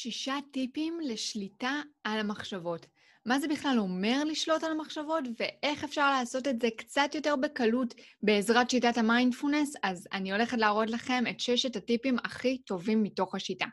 שישה טיפים לשליטה על המחשבות. מה זה בכלל אומר לשלוט על המחשבות, ואיך אפשר לעשות את זה קצת יותר בקלות בעזרת שיטת המיינדפולנס? אז אני הולכת להראות לכם את ששת הטיפים הכי טובים מתוך השיטה.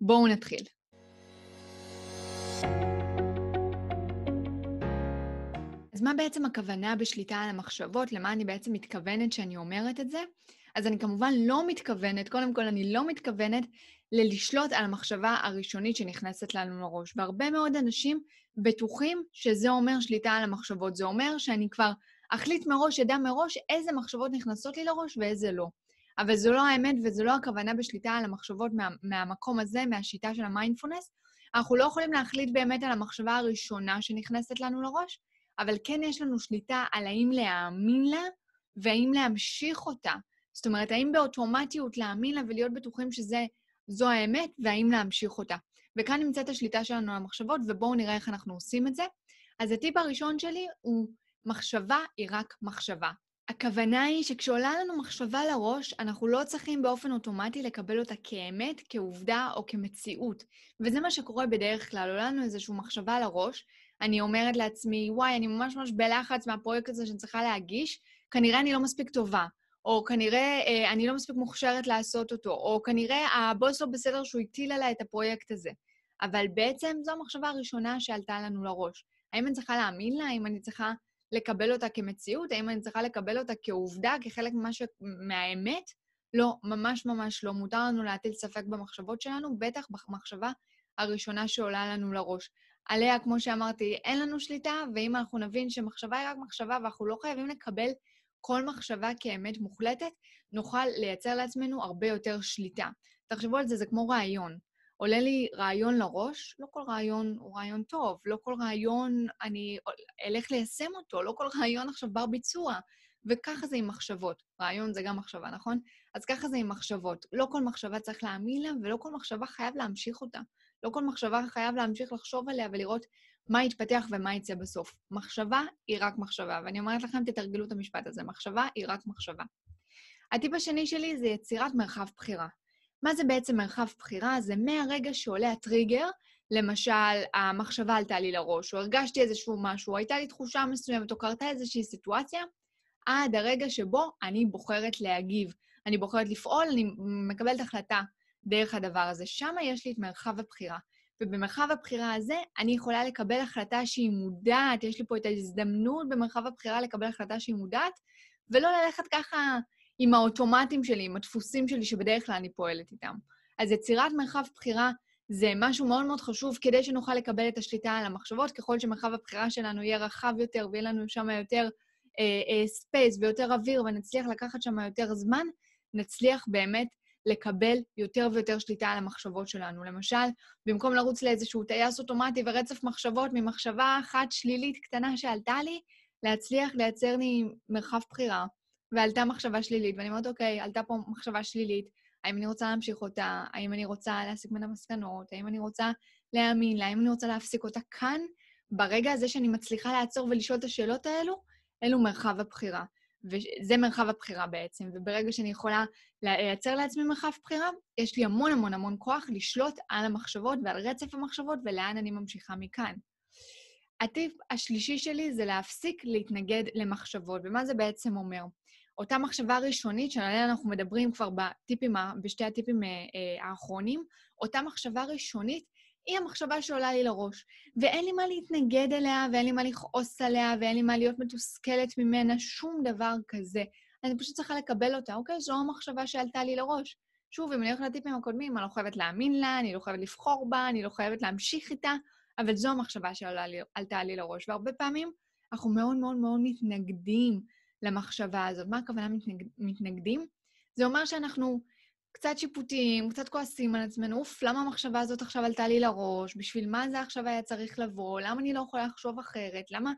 בואו נתחיל. אז מה בעצם הכוונה בשליטה על המחשבות? למה אני בעצם מתכוונת שאני אומרת את זה? אז אני כמובן לא מתכוונת, קודם כל אני לא מתכוונת ללשלוט על המחשבה הראשונית שנכנסת לנו לראש. והרבה מאוד אנשים בטוחים שזה אומר שליטה על המחשבות. זה אומר שאני כבר אחליט מראש, אדע מראש איזה מחשבות נכנסות לי לראש ואיזה לא. אבל זו לא האמת וזו לא הכוונה בשליטה על המחשבות מה, מהמקום הזה, מהשיטה של המיינדפולנס. אנחנו לא יכולים להחליט באמת על המחשבה הראשונה שנכנסת לנו לראש, אבל כן יש לנו שליטה על האם להאמין לה והאם להמשיך אותה. זאת אומרת, האם באוטומטיות להאמין לה ולהיות בטוחים שזו האמת, והאם להמשיך אותה. וכאן נמצאת השליטה שלנו על המחשבות, ובואו נראה איך אנחנו עושים את זה. אז הטיפ הראשון שלי הוא, מחשבה היא רק מחשבה. הכוונה היא שכשעולה לנו מחשבה לראש, אנחנו לא צריכים באופן אוטומטי לקבל אותה כאמת, כעובדה או כמציאות. וזה מה שקורה בדרך כלל, עולה לנו איזושהי מחשבה לראש, אני אומרת לעצמי, וואי, אני ממש ממש בלחץ מהפרויקט הזה שאני צריכה להגיש, כנראה אני לא מספיק טובה. או כנראה אה, אני לא מספיק מוכשרת לעשות אותו, או כנראה הבוס לא בסדר שהוא הטיל עליי את הפרויקט הזה. אבל בעצם זו המחשבה הראשונה שעלתה לנו לראש. האם אני צריכה להאמין לה? האם אני צריכה לקבל אותה כמציאות? האם אני צריכה לקבל אותה כעובדה, כחלק ממש... מהאמת? לא, ממש ממש לא. מותר לנו להטיל ספק במחשבות שלנו, בטח במחשבה הראשונה שעולה לנו לראש. עליה, כמו שאמרתי, אין לנו שליטה, ואם אנחנו נבין שמחשבה היא רק מחשבה ואנחנו לא חייבים לקבל כל מחשבה כאמת מוחלטת, נוכל לייצר לעצמנו הרבה יותר שליטה. תחשבו על זה, זה כמו רעיון. עולה לי רעיון לראש, לא כל רעיון הוא רעיון טוב, לא כל רעיון אני אלך ליישם אותו, לא כל רעיון עכשיו בר ביצוע. וככה זה עם מחשבות. רעיון זה גם מחשבה, נכון? אז ככה זה עם מחשבות. לא כל מחשבה צריך להאמין לה, ולא כל מחשבה חייב להמשיך אותה. לא כל מחשבה חייב להמשיך לחשוב עליה ולראות מה יתפתח ומה יצא בסוף. מחשבה היא רק מחשבה, ואני אומרת לכם, תתרגלו את המשפט הזה, מחשבה היא רק מחשבה. הטיפ השני שלי זה יצירת מרחב בחירה. מה זה בעצם מרחב בחירה? זה מהרגע שעולה הטריגר, למשל, המחשבה עלתה לי לראש, או הרגשתי איזשהו משהו, או הייתה לי תחושה מסוימת, או קרתה איזושהי סיטואציה, עד הרגע שבו אני בוחרת להגיב. אני בוחרת לפעול, אני מקבלת החלטה דרך הדבר הזה. שם יש לי את מרחב הבחירה. ובמרחב הבחירה הזה אני יכולה לקבל החלטה שהיא מודעת, יש לי פה את ההזדמנות במרחב הבחירה לקבל החלטה שהיא מודעת, ולא ללכת ככה עם האוטומטים שלי, עם הדפוסים שלי שבדרך כלל אני פועלת איתם. אז יצירת מרחב בחירה זה משהו מאוד מאוד חשוב כדי שנוכל לקבל את השליטה על המחשבות. ככל שמרחב הבחירה שלנו יהיה רחב יותר ויהיה לנו שם יותר space אה, אה, ויותר אוויר ונצליח לקחת שם יותר זמן, נצליח באמת לקבל יותר ויותר שליטה על המחשבות שלנו. למשל, במקום לרוץ לאיזשהו טייס אוטומטי ורצף מחשבות ממחשבה אחת שלילית קטנה שעלתה לי, להצליח לייצר לי מרחב בחירה. ועלתה מחשבה שלילית, ואני אומרת, אוקיי, עלתה פה מחשבה שלילית, האם אני רוצה להמשיך אותה? האם אני רוצה להסיק ממנה מסקנות? האם אני רוצה להאמין לה? האם אני רוצה להפסיק אותה כאן? ברגע הזה שאני מצליחה לעצור ולשאול את השאלות האלו, אלו מרחב הבחירה. וזה מרחב הבחירה בעצם, וברגע שאני יכולה לייצר לעצמי מרחב בחירה, יש לי המון המון המון כוח לשלוט על המחשבות ועל רצף המחשבות ולאן אני ממשיכה מכאן. הטיפ השלישי שלי זה להפסיק להתנגד למחשבות, ומה זה בעצם אומר? אותה מחשבה ראשונית שעליה אנחנו מדברים כבר בטיפים, בשתי הטיפים אה, אה, האחרונים, אותה מחשבה ראשונית היא המחשבה שעולה לי לראש. ואין לי מה להתנגד אליה, ואין לי מה לכעוס עליה, ואין לי מה להיות מתוסכלת ממנה, שום דבר כזה. אני פשוט צריכה לקבל אותה. אוקיי, זו המחשבה שעלתה לי לראש. שוב, אם אני הולכת לטיפים הקודמים, אני לא חייבת להאמין לה, אני לא חייבת לבחור בה, אני לא חייבת להמשיך איתה, אבל זו המחשבה שעלתה לי לראש. והרבה פעמים אנחנו מאוד מאוד מאוד מתנגדים למחשבה הזאת. מה הכוונה מתנגד, מתנגדים? זה אומר שאנחנו קצת שיפוטיים, קצת כועסים על עצמנו, אוף, למה המחשבה הזאת עכשיו עלתה לי לראש? בשביל מה זה עכשיו היה צריך לבוא? למה אני לא יכולה לחשוב אחרת? למה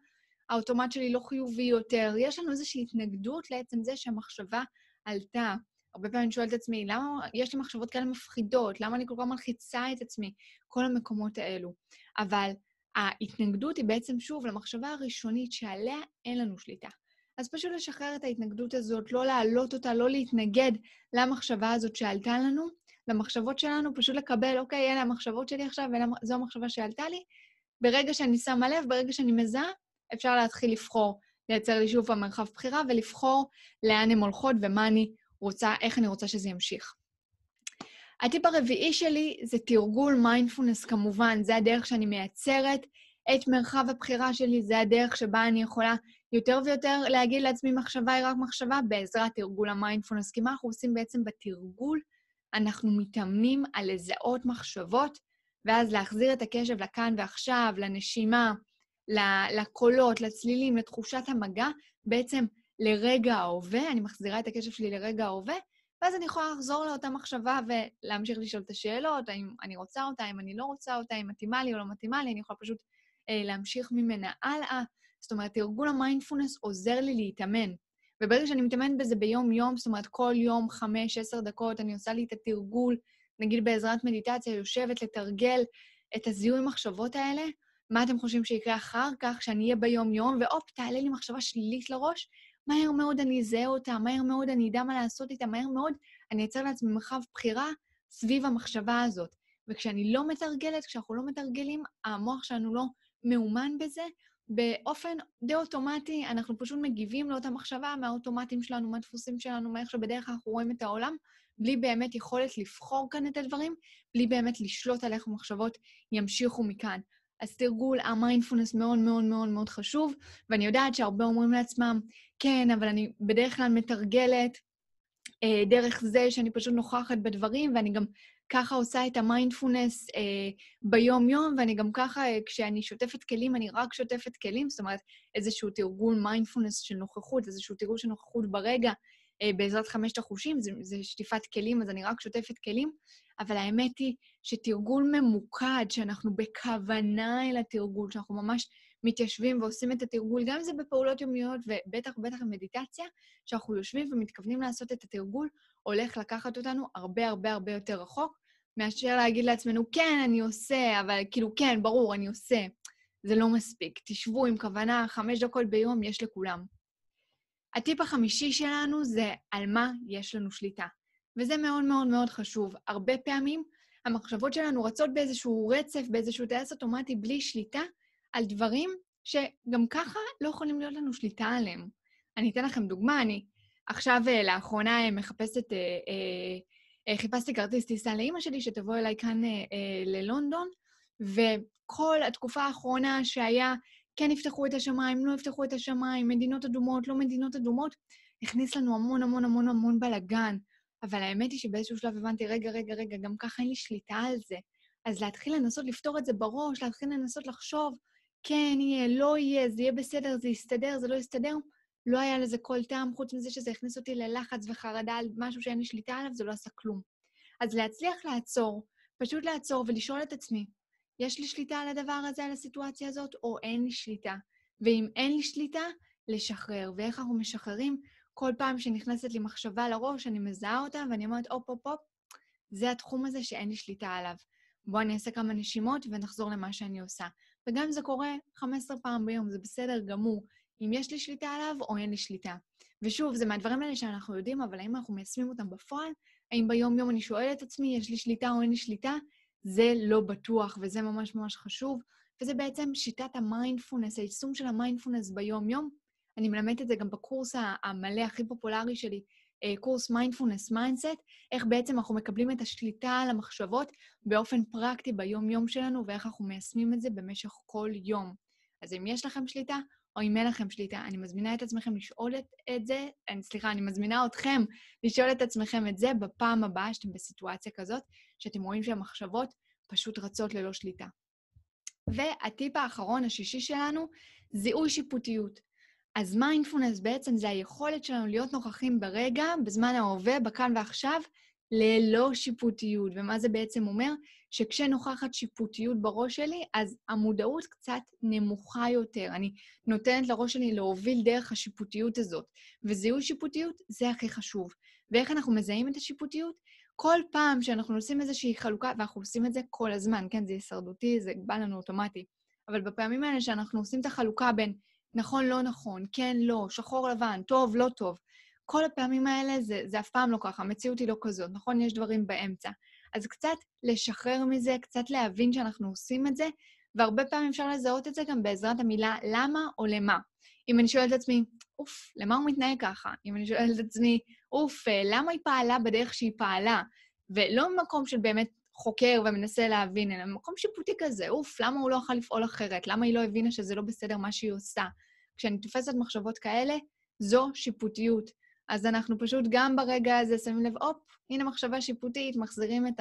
האוטומט שלי לא חיובי יותר? יש לנו איזושהי התנגדות לעצם זה שהמחשבה עלתה. הרבה פעמים אני שואלת את עצמי, למה יש לי מחשבות כאלה מפחידות? למה אני כל כך מלחיצה את עצמי? כל המקומות האלו. אבל ההתנגדות היא בעצם, שוב, למחשבה הראשונית שעליה אין לנו שליטה. אז פשוט לשחרר את ההתנגדות הזאת, לא להעלות אותה, לא להתנגד למחשבה הזאת שעלתה לנו, למחשבות שלנו, פשוט לקבל, אוקיי, אלה המחשבות שלי עכשיו, וזו המחשבה שעלתה לי. ברגע שאני שמה לב, ברגע שאני מזהה, אפשר להתחיל לבחור, לייצר לי שוב המרחב בחירה ולבחור לאן הן הולכות ומה אני רוצה, איך אני רוצה שזה ימשיך. הטיפ הרביעי שלי זה תרגול מיינדפולנס כמובן, זה הדרך שאני מייצרת את מרחב הבחירה שלי, זה הדרך שבה אני יכולה יותר ויותר להגיד לעצמי מחשבה היא רק מחשבה בעזרת תרגול המיינדפולנס. כי מה אנחנו עושים בעצם בתרגול? אנחנו מתאמנים על לזהות מחשבות, ואז להחזיר את הקשב לכאן ועכשיו, לנשימה, לקולות, לצלילים, לתחושת המגע, בעצם לרגע ההווה, אני מחזירה את הקשב שלי לרגע ההווה, ואז אני יכולה לחזור לאותה מחשבה ולהמשיך לשאול את השאלות, האם אני רוצה אותה, אם אני לא רוצה אותה, אם מתאימה לי או לא מתאימה לי, אני יכולה פשוט להמשיך ממנה הלאה. זאת אומרת, ארגון המיינדפולנס עוזר לי להתאמן. וברגע שאני מתאמן בזה ביום-יום, זאת אומרת, כל יום, חמש, עשר דקות, אני עושה לי את התרגול, נגיד בעזרת מדיטציה, יושבת לתרגל את הזיהוי מחשבות האלה, מה אתם חושבים שיקרה אחר כך, כשאני אהיה ביום-יום, והופ, תעלה לי מחשבה שלילית לראש, מהר מאוד אני אזהה אותה, מהר מאוד אני אדע מה לעשות איתה, מהר מאוד אני אצר לעצמי מרחב בחירה סביב המחשבה הזאת. וכשאני לא מתרגלת, כשאנחנו לא מתרגלים, המוח שלנו לא מאומן בזה, באופן די אוטומטי, אנחנו פשוט מגיבים לאותה מחשבה מהאוטומטים שלנו, מהדפוסים שלנו, מאיך שבדרך כלל אנחנו רואים את העולם, בלי באמת יכולת לבחור כאן את הדברים, בלי באמת לשלוט על איך המחשבות ימשיכו מכאן. אז תרגול המיינדפולנס מאוד מאוד מאוד מאוד חשוב, ואני יודעת שהרבה אומרים לעצמם, כן, אבל אני בדרך כלל מתרגלת אה, דרך זה שאני פשוט נוכחת בדברים, ואני גם ככה עושה את המיינדפולנס אה, ביום-יום, ואני גם ככה, אה, כשאני שוטפת כלים, אני רק שוטפת כלים, זאת אומרת, איזשהו תרגול מיינדפולנס של נוכחות, איזשהו תרגול של נוכחות ברגע, אה, בעזרת חמשת החושים, זה, זה שטיפת כלים, אז אני רק שוטפת כלים, אבל האמת היא שתרגול ממוקד, שאנחנו בכוונה אל התרגול, שאנחנו ממש מתיישבים ועושים את התרגול, גם אם זה בפעולות יומיות, ובטח ובטח במדיטציה, שאנחנו יושבים ומתכוונים לעשות את התרגול, הולך לקחת אותנו הרבה הרבה הרבה יותר רחוק, מאשר להגיד לעצמנו, כן, אני עושה, אבל כאילו, כן, ברור, אני עושה. זה לא מספיק. תשבו עם כוונה, חמש דקות ביום יש לכולם. הטיפ החמישי שלנו זה על מה יש לנו שליטה. וזה מאוד מאוד מאוד חשוב. הרבה פעמים המחשבות שלנו רצות באיזשהו רצף, באיזשהו טייס אוטומטי, בלי שליטה, על דברים שגם ככה לא יכולים להיות לנו שליטה עליהם. אני אתן לכם דוגמה, אני עכשיו, אה, לאחרונה, אה, מחפשת, אה, חיפשתי כרטיס טיסה לאימא שלי שתבוא אליי כאן ללונדון, וכל התקופה האחרונה שהיה, כן יפתחו את השמיים, לא יפתחו את השמיים, מדינות אדומות, לא מדינות אדומות, הכניס לנו המון המון המון המון בלאגן. אבל האמת היא שבאיזשהו שלב הבנתי, רגע, רגע, רגע, גם ככה אין לי שליטה על זה. אז להתחיל לנסות לפתור את זה בראש, להתחיל לנסות לחשוב, כן, יהיה, לא יהיה, זה יהיה בסדר, זה יסתדר, זה לא יסתדר, לא היה לזה כל טעם, חוץ מזה שזה הכניס אותי ללחץ וחרדה על משהו שאין לי שליטה עליו, זה לא עשה כלום. אז להצליח לעצור, פשוט לעצור ולשאול את עצמי, יש לי שליטה על הדבר הזה, על הסיטואציה הזאת, או אין לי שליטה? ואם אין לי שליטה, לשחרר. ואיך אנחנו משחררים? כל פעם שנכנסת לי מחשבה לראש, אני מזהה אותה ואני אומרת, הופ, הופ, הופ, זה התחום הזה שאין לי שליטה עליו. בואו אני אעשה כמה נשימות ונחזור למה שאני עושה. וגם אם זה קורה 15 פעם ביום, זה בסדר גמור. אם יש לי שליטה עליו או אין לי שליטה. ושוב, זה מהדברים האלה שאנחנו יודעים, אבל האם אנחנו מיישמים אותם בפועל? האם ביום-יום אני שואלת את עצמי, יש לי שליטה או אין לי שליטה? זה לא בטוח, וזה ממש ממש חשוב. וזה בעצם שיטת המיינדפולנס, היישום של המיינדפולנס ביום-יום. אני מלמדת את זה גם בקורס המלא הכי פופולרי שלי, אה, קורס מיינדפולנס mindset, איך בעצם אנחנו מקבלים את השליטה על המחשבות באופן פרקטי ביום-יום שלנו, ואיך אנחנו מיישמים את זה במשך כל יום. אז אם יש לכם שליטה, או אם אין לכם שליטה. אני מזמינה את עצמכם לשאול את, את זה, אני, סליחה, אני מזמינה אתכם לשאול את עצמכם את זה בפעם הבאה שאתם בסיטואציה כזאת, שאתם רואים שהמחשבות פשוט רצות ללא שליטה. והטיפ האחרון, השישי שלנו, זיהוי שיפוטיות. אז מיינדפולנס בעצם זה היכולת שלנו להיות נוכחים ברגע, בזמן ההווה, בכאן ועכשיו, ללא שיפוטיות. ומה זה בעצם אומר? שכשנוכחת שיפוטיות בראש שלי, אז המודעות קצת נמוכה יותר. אני נותנת לראש שלי להוביל דרך השיפוטיות הזאת. וזיהוי שיפוטיות זה הכי חשוב. ואיך אנחנו מזהים את השיפוטיות? כל פעם שאנחנו עושים איזושהי חלוקה, ואנחנו עושים את זה כל הזמן, כן, זה הישרדותי, זה בא לנו אוטומטי. אבל בפעמים האלה שאנחנו עושים את החלוקה בין נכון, לא נכון, כן, לא, שחור, לבן, טוב, לא טוב, כל הפעמים האלה זה, זה אף פעם לא ככה, המציאות היא לא כזאת, נכון? יש דברים באמצע. אז קצת לשחרר מזה, קצת להבין שאנחנו עושים את זה, והרבה פעמים אפשר לזהות את זה גם בעזרת המילה למה או למה. אם אני שואלת את עצמי, אוף, למה הוא מתנהג ככה? אם אני שואלת את עצמי, אוף, למה היא פעלה בדרך שהיא פעלה? ולא ממקום של באמת חוקר ומנסה להבין, אלא ממקום שיפוטי כזה, אוף, למה הוא לא יכול לפעול אחרת? למה היא לא הבינה שזה לא בסדר מה שהיא עושה? כשאני תופסת מחשבות כאלה, זו שיפוטיות. אז אנחנו פשוט גם ברגע הזה שמים לב, הופ, הנה מחשבה שיפוטית, מחזירים את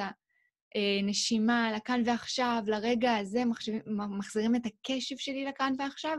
הנשימה לכאן ועכשיו, לרגע הזה, מחזירים את הקשב שלי לכאן ועכשיו,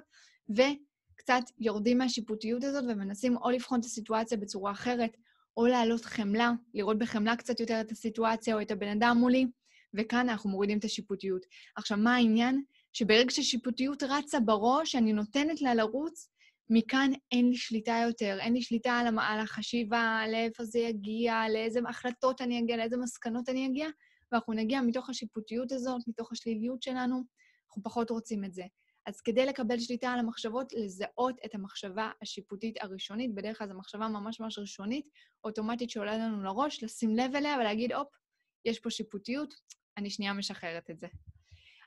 וקצת יורדים מהשיפוטיות הזאת ומנסים או לבחון את הסיטואציה בצורה אחרת, או להעלות חמלה, לראות בחמלה קצת יותר את הסיטואציה או את הבן אדם מולי, וכאן אנחנו מורידים את השיפוטיות. עכשיו, מה העניין? שברגע ששיפוטיות רצה בראש, אני נותנת לה לרוץ, מכאן אין לי שליטה יותר, אין לי שליטה על, על החשיבה, לאיפה זה יגיע, לאיזה החלטות אני אגיע, לאיזה מסקנות אני אגיע, ואנחנו נגיע מתוך השיפוטיות הזאת, מתוך השליליות שלנו, אנחנו פחות רוצים את זה. אז כדי לקבל שליטה על המחשבות, לזהות את המחשבה השיפוטית הראשונית, בדרך כלל זו מחשבה ממש ממש ראשונית, אוטומטית שעולה לנו לראש, לשים לב אליה ולהגיד, הופ, יש פה שיפוטיות, אני שנייה משחררת את זה.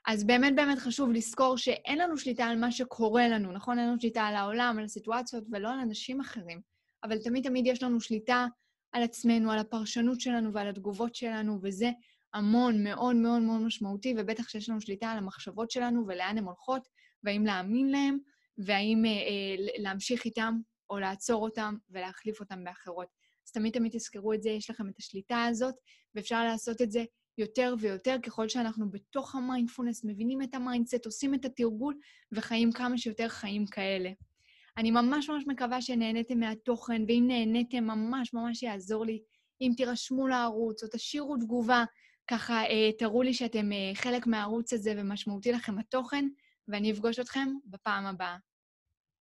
אז באמת באמת חשוב לזכור שאין לנו שליטה על מה שקורה לנו, נכון? אין לנו שליטה על העולם, על הסיטואציות ולא על אנשים אחרים, אבל תמיד תמיד יש לנו שליטה על עצמנו, על הפרשנות שלנו ועל התגובות שלנו, וזה המון, מאוד מאוד מאוד משמעותי, ובטח שיש לנו שליטה על המחשבות שלנו ולאן הן הולכות, והאם להאמין להן, והאם אה, אה, להמשיך איתן או לעצור אותן ולהחליף אותן באחרות. אז תמיד תמיד תזכרו את זה, יש לכם את השליטה הזאת, ואפשר לעשות את זה יותר ויותר ככל שאנחנו בתוך המיינדפולנס, מבינים את ה mindset, עושים את התרגול וחיים כמה שיותר חיים כאלה. אני ממש ממש מקווה שנהניתם מהתוכן, ואם נהניתם, ממש ממש יעזור לי אם תירשמו לערוץ או תשאירו תגובה, ככה אה, תראו לי שאתם אה, חלק מהערוץ הזה ומשמעותי לכם התוכן, ואני אפגוש אתכם בפעם הבאה.